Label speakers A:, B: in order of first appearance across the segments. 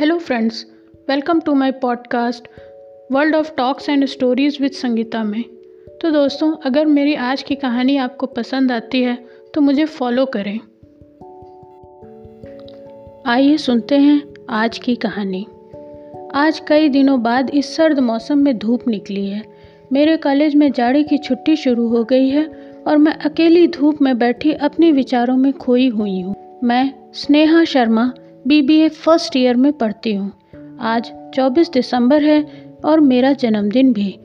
A: Hello friends welcome to my podcast world of talks and stories with Sangeeta में। तो दोस्तों, अगर मेरी आज की कहानी आपको पसंद आती है तो मुझे फॉलो करें। आइए सुनते हैं आज की कहानी। आज कई दिनों बाद इस सर्द मौसम में धूप निकली है। मेरे कॉलेज में जाड़े की छुट्टी शुरू हो गई है और मैं अकेली धूप में बैठी अपने विचारों में खोई हुई हूँ। मैं Sneha Sharma BBA first year में पढ़ती हूँ। आज 24 दिसंबर है और मेरा जन्मदिन भी।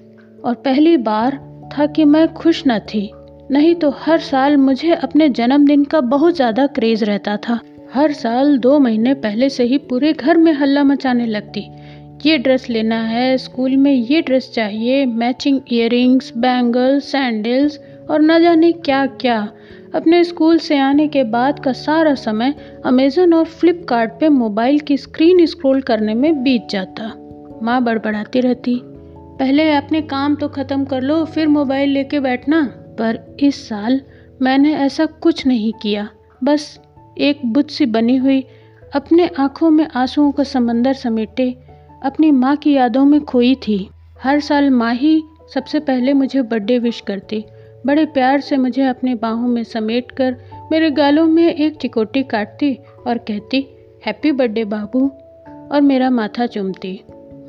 A: और पहली बार था कि मैं खुश न थी। नहीं तो हर साल मुझे अपने जन्मदिन का बहुत ज़्यादा क्रेज़ रहता था। हर साल दो महीने पहले से ही पूरे घर में हल्ला मचाने लगती। ये ड्रेस लेना है, स्कूल में ये ड्रेस चाहिए, मैचिंग इयर बैंगल्स, सैंडल्स और न जाने क्या क्या अपने स्कूल से आने के बाद का सारा समय अमेज़न और फ्लिपकार्ट पे मोबाइल की स्क्रीन स्क्रॉल करने में बीत जाता। माँ बड़बड़ाती रहती। पहले अपने काम तो ख़त्म कर लो, फिर मोबाइल लेके बैठना। पर इस साल मैंने ऐसा कुछ नहीं किया। बस एक बुत सी बनी हुई, अपने आँखों में आंसुओं का समंदर समेटे, अपनी माँ की यादों में खोई थी। हर साल माँ ही सबसे पहले मुझे बर्थडे विश करती। बड़े प्यार से मुझे अपने बाहों में समेट कर मेरे गालों में एक चिकोटी काटती और कहती हैप्पी बर्थडे बाबू। और मेरा माथा चूमती।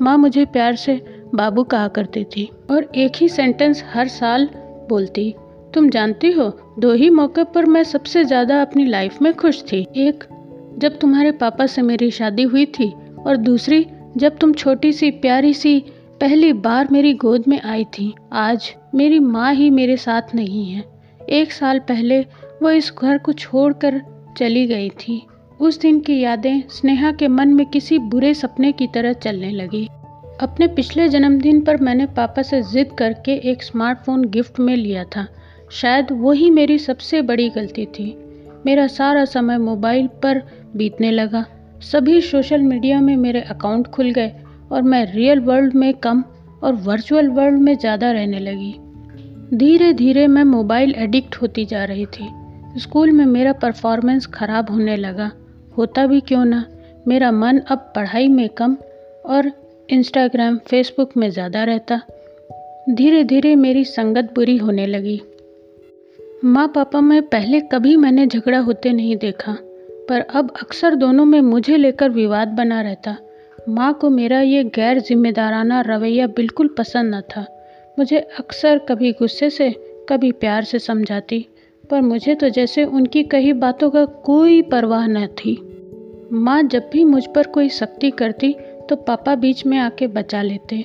A: माँ मुझे प्यार से बाबू कहा करती थी और एक ही सेंटेंस हर साल बोलती, तुम जानती हो, दो ही मौके पर मैं सबसे ज़्यादा अपनी लाइफ में खुश थी। एक, जब तुम्हारे पापा से मेरी शादी हुई थी और दूसरी, जब तुम छोटी सी, प्यारी सी पहली बार मेरी गोद में आई थी। आज मेरी माँ ही मेरे साथ नहीं है। एक साल पहले वो इस घर को छोड़कर चली गई थी। उस दिन की यादें स्नेहा के मन में किसी बुरे सपने की तरह चलने लगी। अपने पिछले जन्मदिन पर मैंने पापा से ज़िद करके एक स्मार्टफ़ोन गिफ्ट में लिया था। शायद वही मेरी सबसे बड़ी गलती थी। मेरा सारा समय मोबाइल पर बीतने लगा। सभी सोशल मीडिया में मेरे अकाउंट खुल गए। और मैं रियल वर्ल्ड में कम और वर्चुअल वर्ल्ड में ज़्यादा रहने लगी। धीरे धीरे मैं मोबाइल एडिक्ट होती जा रही थी। स्कूल में मेरा परफॉर्मेंस ख़राब होने लगा। होता भी क्यों ना? मेरा मन अब पढ़ाई में कम और इंस्टाग्राम फेसबुक में ज़्यादा रहता। धीरे धीरे मेरी संगत बुरी होने लगी। माँ पापा में पहले कभी मैंने झगड़ा होते नहीं देखा, पर अब अक्सर दोनों में मुझे लेकर विवाद बना रहता। माँ को मेरा ये गैर जिम्मेदाराना रवैया बिल्कुल पसंद न था। मुझे अक्सर कभी गुस्से से, कभी प्यार से समझाती, पर मुझे तो जैसे उनकी कही बातों का कोई परवाह न थी। माँ जब भी मुझ पर कोई सख्ती करती तो पापा बीच में आके बचा लेते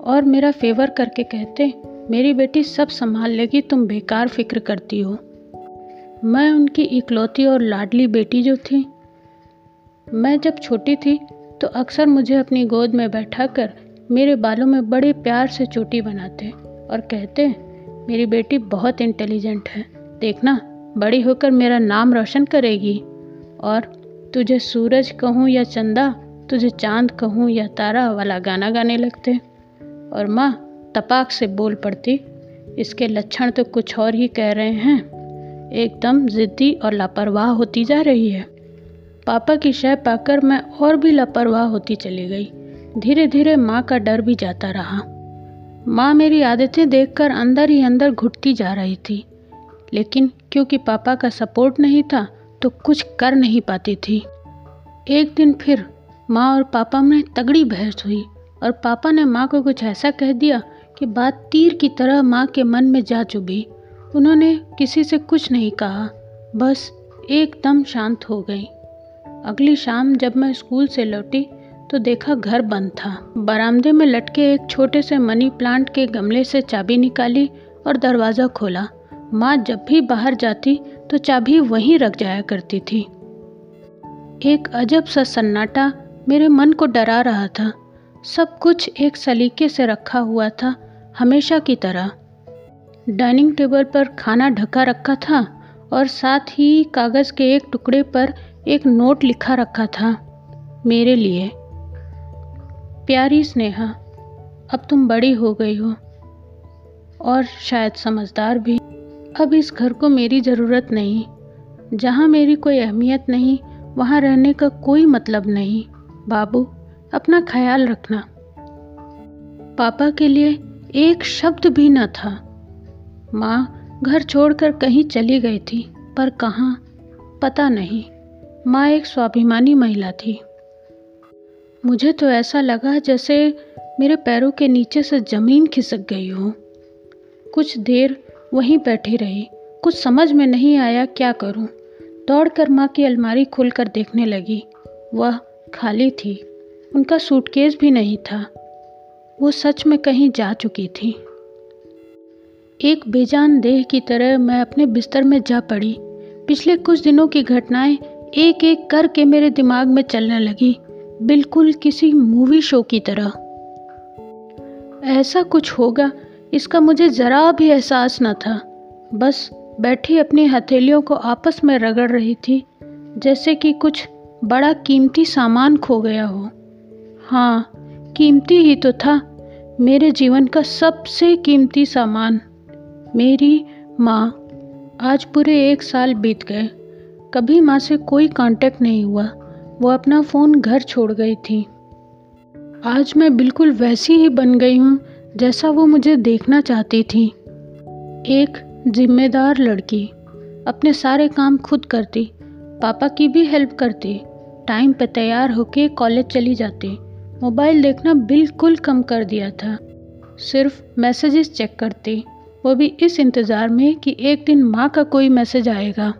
A: और मेरा फेवर करके कहते, मेरी बेटी सब संभाल लेगी, तुम बेकार फ़िक्र करती हो। मैं उनकी इकलौती और लाडली बेटी जो थी, मैं जब छोटी थी तो अक्सर मुझे अपनी गोद में बैठा कर मेरे बालों में बड़े प्यार से चोटी बनाते और कहते, मेरी बेटी बहुत इंटेलिजेंट है। देखना, बड़ी होकर मेरा नाम रोशन करेगी। और तुझे सूरज कहूँ या चंदा, तुझे चाँद कहूँ या तारा वाला गाना गाने लगते। और माँ, तपाक से बोल पड़ती, इसके लक्षण तो कुछ और ही कह रहे हैं। एकदम ज़िद्दी और लापरवाह होती जा रही है। पापा की शय पाकर मैं और भी लापरवाह होती चली गई। धीरे धीरे माँ का डर भी जाता रहा। माँ मेरी आदतें देखकर अंदर ही अंदर घुटती जा रही थी। लेकिन क्योंकि पापा का सपोर्ट नहीं था तो कुछ कर नहीं पाती थी। एक दिन फिर माँ और पापा में तगड़ी बहस हुई और पापा ने माँ को कुछ ऐसा कह दिया कि बात तीर की तरह माँ के मन में जा चुभी उन्होंने किसी से कुछ नहीं कहा, बस एकदम शांत हो गई। अगली शाम जब मैं स्कूल से लौटी तो देखा घर बंद था। बरामदे में लटके एक छोटे से मनी प्लांट के गमले से चाबी निकाली और दरवाज़ा खोला। माँ जब भी बाहर जाती तो चाबी वहीं रख जाया करती थी। एक अजब सा सन्नाटा मेरे मन को डरा रहा था। सब कुछ एक सलीके से रखा हुआ था, हमेशा की तरह। डाइनिंग टेबल पर खाना ढका रखा था और साथ ही कागज़ के एक टुकड़े पर एक नोट लिखा रखा था मेरे लिए। प्यारी स्नेहा, अब तुम बड़ी हो गई हो और शायद समझदार भी। अब इस घर को मेरी ज़रूरत नहीं। जहाँ मेरी कोई अहमियत नहीं, वहाँ रहने का कोई मतलब नहीं। बाबू, अपना ख्याल रखना। पापा के लिए एक शब्द भी न था। माँ घर छोड़कर कहीं चली गई थी, पर कहाँ? पता नहीं। माँ एक स्वाभिमानी महिला थी। मुझे तो ऐसा लगा जैसे मेरे पैरों के नीचे से ज़मीन खिसक गई हो। कुछ देर वहीं बैठी रही। कुछ समझ में नहीं आया क्या करूँ। दौड़कर माँ की अलमारी खोलकर देखने लगी। वह खाली थी। उनका सूटकेस भी नहीं था। वो सच में कहीं जा चुकी थी। एक बेजान देह की तरह मैं अपने बिस्तर में जा पड़ी। पिछले कुछ दिनों की घटनाएँ एक एक करके मेरे दिमाग में चलने लगी। बिल्कुल किसी मूवी शो की तरह। ऐसा कुछ होगा, इसका मुझे ज़रा भी एहसास न था। बस बैठी अपनी हथेलियों को आपस में रगड़ रही थी, जैसे कि कुछ बड़ा कीमती सामान खो गया हो। हाँ कीमती ही तो था, मेरे जीवन का सबसे कीमती सामान। मेरी माँ आज पूरे एक साल बीत गए। कभी माँ से कोई कांटेक्ट नहीं हुआ। वो अपना फ़ोन घर छोड़ गई थी। आज मैं बिल्कुल वैसी ही बन गई हूँ, जैसा वो मुझे देखना चाहती थी। एक जिम्मेदार लड़की। अपने सारे काम खुद करती। पापा की भी हेल्प करती। टाइम पर तैयार होके कॉलेज चली जाती। मोबाइल देखना बिल्कुल कम कर दिया था। सिर्फ़ मैसेजेस चेक करती। वो भी इस इंतज़ार में कि एक दिन माँ का कोई मैसेज आएगा।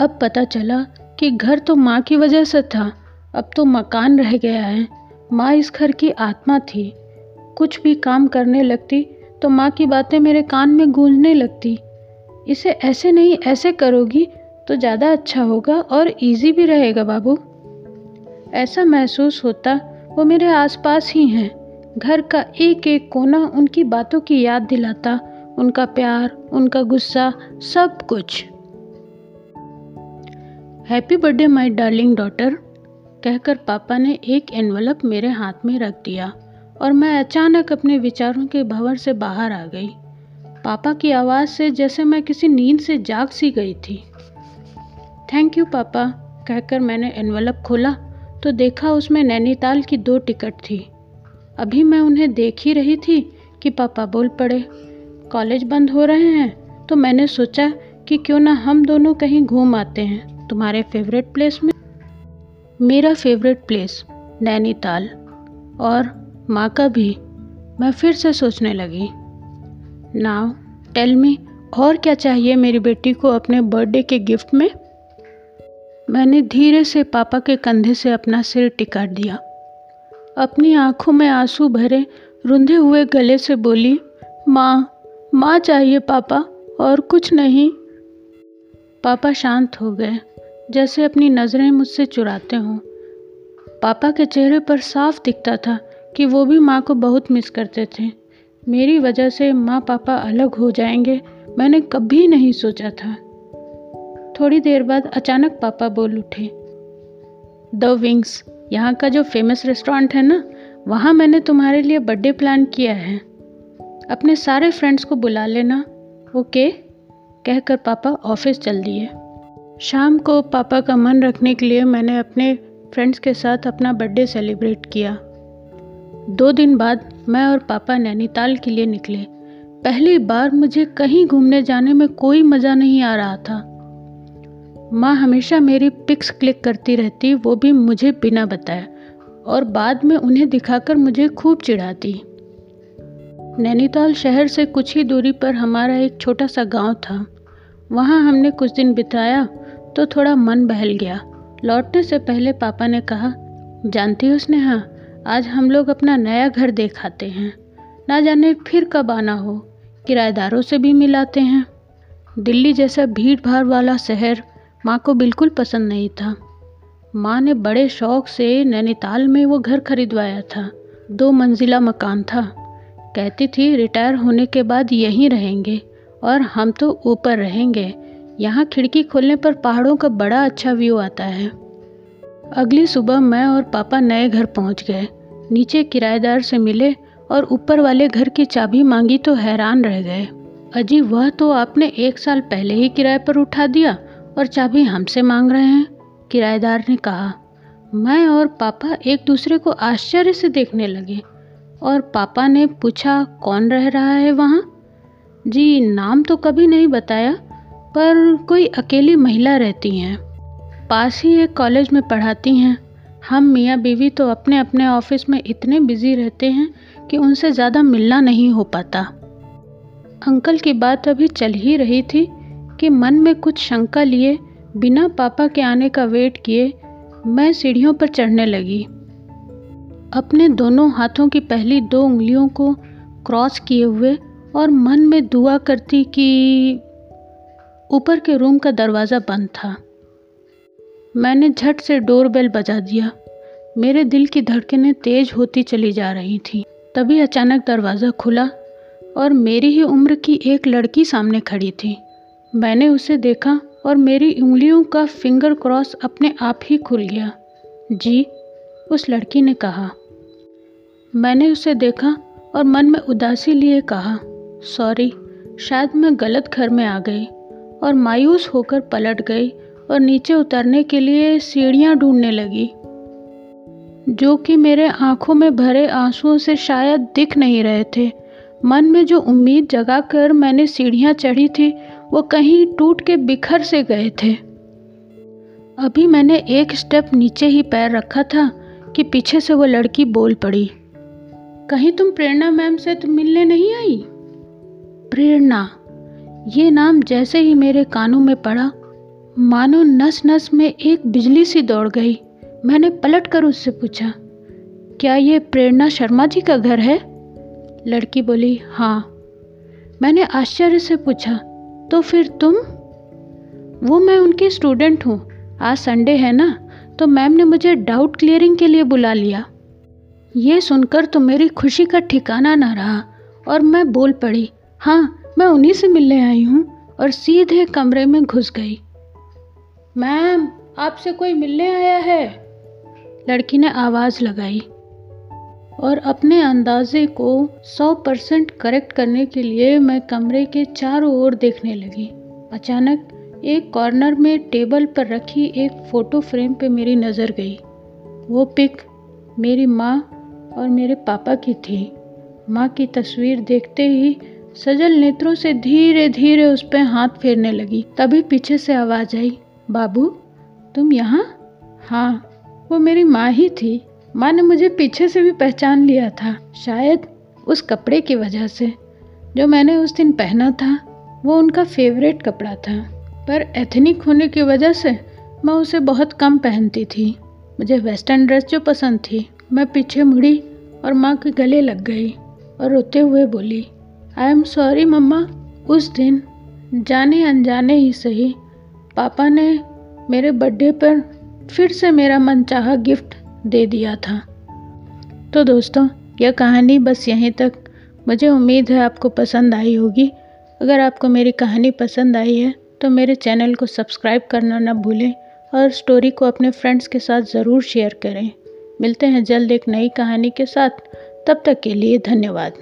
A: अब पता चला कि घर तो माँ की वजह से था। अब तो मकान रह गया है। माँ इस घर की आत्मा थी। कुछ भी काम करने लगती तो माँ की बातें मेरे कान में गूंजने लगती। इसे ऐसे नहीं, ऐसे करोगी तो ज़्यादा अच्छा होगा और इजी भी रहेगा बाबू। ऐसा महसूस होता वो मेरे आसपास ही हैं। घर का एक एक कोना उनकी बातों की याद दिलाता। उनका प्यार, उनका गुस्सा, सब कुछ। Happy birthday, my darling daughter, कहकर पापा ने एक एनवलप मेरे हाथ में रख दिया और मैं अचानक अपने विचारों के भंवर से बाहर आ गई। पापा की आवाज़ से जैसे मैं किसी नींद से जाग सी गई थी। थैंक यू पापा, कहकर मैंने एनवलप खोला तो देखा उसमें नैनीताल की दो टिकट थी। अभी मैं उन्हें देख ही रही थी कि पापा बोल पड़े, कॉलेज बंद हो रहे हैं तो मैंने सोचा कि क्यों ना हम दोनों कहीं घूम आते हैं। तुम्हारे फेवरेट प्लेस में? मेरा फेवरेट प्लेस नैनीताल। और माँ का भी। मैं फिर से सोचने लगी। नाउ टेल मी और क्या चाहिए मेरी बेटी को अपने बर्थडे के गिफ्ट में? मैंने धीरे से पापा के कंधे से अपना सिर टिका दिया। अपनी आँखों में आँसू भरे, रुंधे हुए गले से बोली, माँ माँ चाहिए पापा, और कुछ नहीं। पापा शांत हो गए। जैसे अपनी नज़रें मुझसे चुराते हों। पापा के चेहरे पर साफ़ दिखता था कि वो भी माँ को बहुत मिस करते थे। मेरी वजह से माँ पापा अलग हो जाएँगे, मैंने कभी नहीं सोचा था। थोड़ी देर बाद अचानक पापा बोल उठे। द विंग्स, यहाँ का जो फ़ेमस रेस्टोरेंट है ना, वहाँ मैंने तुम्हारे लिए बर्थडे प्लान किया है। अपने सारे फ्रेंड्स को बुला लेना, ओके? कहकर पापा ऑफ़िस चल दिए। शाम को पापा का मन रखने के लिए मैंने अपने फ्रेंड्स के साथ अपना बर्थडे सेलिब्रेट किया। दो दिन बाद मैं और पापा नैनीताल के लिए निकले। पहली बार मुझे कहीं घूमने जाने में कोई मज़ा नहीं आ रहा था। माँ हमेशा मेरी पिक्स क्लिक करती रहती, वो भी मुझे बिना बताए, और बाद में उन्हें दिखाकर मुझे खूब चिढ़ाती। नैनीताल शहर से कुछ ही दूरी पर हमारा एक छोटा सा गाँव था। वहाँ हमने कुछ दिन बिताया तो थोड़ा मन बहल गया। लौटने से पहले पापा ने कहा, जानती हो स्नेहा, आज हम लोग अपना नया घर देखाते हैं। ना जाने फिर कब आना हो, किराएदारों से भी मिलाते हैं। दिल्ली जैसा भीड़ भाड़ वाला शहर माँ को बिल्कुल पसंद नहीं था। माँ ने बड़े शौक से नैनीताल में वो घर खरीदवाया था। दो मंजिला मकान था। कहती थी, रिटायर होने के बाद यहीं रहेंगे और हम तो ऊपर रहेंगे। यहाँ खिड़की खोलने पर पहाड़ों का बड़ा अच्छा व्यू आता है। अगली सुबह मैं और पापा नए घर पहुँच गए। नीचे किराएदार से मिले और ऊपर वाले घर की चाबी मांगी तो हैरान रह गए। अजी, वह तो आपने एक साल पहले ही किराए पर उठा दिया और चाबी हमसे मांग रहे हैं, किराएदार ने कहा। मैं और पापा एक दूसरे को आश्चर्य से देखने लगे और पापा ने पूछा, कौन रह रहा है वहाँ? जी, नाम तो कभी नहीं बताया। पर कोई अकेली महिला रहती हैं। पास ही एक कॉलेज में पढ़ाती हैं। हम मियाँ बीवी तो अपने अपने ऑफ़िस में इतने बिज़ी रहते हैं कि उनसे ज़्यादा मिलना नहीं हो पाता। अंकल की बात अभी चल ही रही थी कि मन में कुछ शंका लिए, बिना पापा के आने का वेट किए, मैं सीढ़ियों पर चढ़ने लगी। अपने दोनों हाथों की पहली दो उंगलियों को क्रॉस किए हुए और मन में दुआ करती कि ऊपर के रूम का दरवाज़ा बंद था। मैंने झट से डोर बेल बजा दिया। मेरे दिल की धड़कनें तेज होती चली जा रही थी। तभी अचानक दरवाज़ा खुला और मेरी ही उम्र की एक लड़की सामने खड़ी थी। मैंने उसे देखा और मेरी उंगलियों का फिंगर क्रॉस अपने आप ही खुल गया। जी, उस लड़की ने कहा। मैंने उसे देखा और मन में उदासी लिए कहा, सॉरी, शायद मैं गलत घर में आ गई। और मायूस होकर पलट गई और नीचे उतरने के लिए सीढ़ियाँ ढूँढने लगी, जो कि मेरे आँखों में भरे आंसुओं से शायद दिख नहीं रहे थे। मन में जो उम्मीद जगा कर मैंने सीढ़ियाँ चढ़ी थी, वो कहीं टूट के बिखर से गए थे। अभी मैंने एक स्टेप नीचे ही पैर रखा था कि पीछे से वो लड़की बोल पड़ी, कहीं तुम प्रेरणा मैम से तुम मिलने नहीं आई? प्रेरणा? ये नाम जैसे ही मेरे कानों में पड़ा, मानो नस नस में एक बिजली सी दौड़ गई। मैंने पलट कर उससे पूछा, क्या ये प्रेरणा शर्मा जी का घर है? लड़की बोली हाँ। मैंने आश्चर्य से पूछा तो फिर तुम? वो मैं उनकी स्टूडेंट हूँ। आज संडे है ना तो मैम ने मुझे डाउट क्लियरिंग के लिए बुला लिया। ये सुनकर तो मेरी खुशी का ठिकाना ना रहा और मैं बोल पड़ी हाँ मैं उन्हीं से मिलने आई हूँ और सीधे कमरे में घुस गई। मैम, आपसे कोई मिलने आया है? लड़की ने आवाज़ लगाई और अपने अंदाजे को सौ परसेंट करेक्ट करने के लिए मैं कमरे के चारों ओर देखने लगी। अचानक एक कॉर्नर में टेबल पर रखी एक फ़ोटो फ्रेम पे मेरी नज़र गई। वो पिक मेरी माँ और मेरे पापा की थी। माँ की तस्वीर देखते ही सजल नेत्रों से धीरे धीरे उस पर हाथ फेरने लगी। तभी पीछे से आवाज़ आई, बाबू, तुम यहाँ? हाँ वो मेरी माँ ही थी। माँ ने मुझे पीछे से भी पहचान लिया था, शायद उस कपड़े की वजह से। जो मैंने उस दिन पहना था, वो उनका फेवरेट कपड़ा था। पर एथनिक होने की वजह से मैं उसे बहुत कम पहनती थी। मुझे वेस्टर्न ड्रेस जो पसंद थी, मैं पीछे मुड़ी और माँ के गले लग गई और रोते हुए बोली आई एम सॉरी मम्मा उस दिन जाने अनजाने ही सही। पापा ने मेरे बर्थडे पर फिर से मेरा मनचाहा गिफ्ट दे दिया था। तो दोस्तों, यह कहानी बस यहीं तक। मुझे उम्मीद है आपको पसंद आई होगी। अगर आपको मेरी कहानी पसंद आई है तो मेरे चैनल को सब्सक्राइब करना न भूलें और स्टोरी को अपने फ्रेंड्स के साथ ज़रूर शेयर करें। मिलते हैं जल्द एक नई कहानी के साथ। तब तक के लिए धन्यवाद।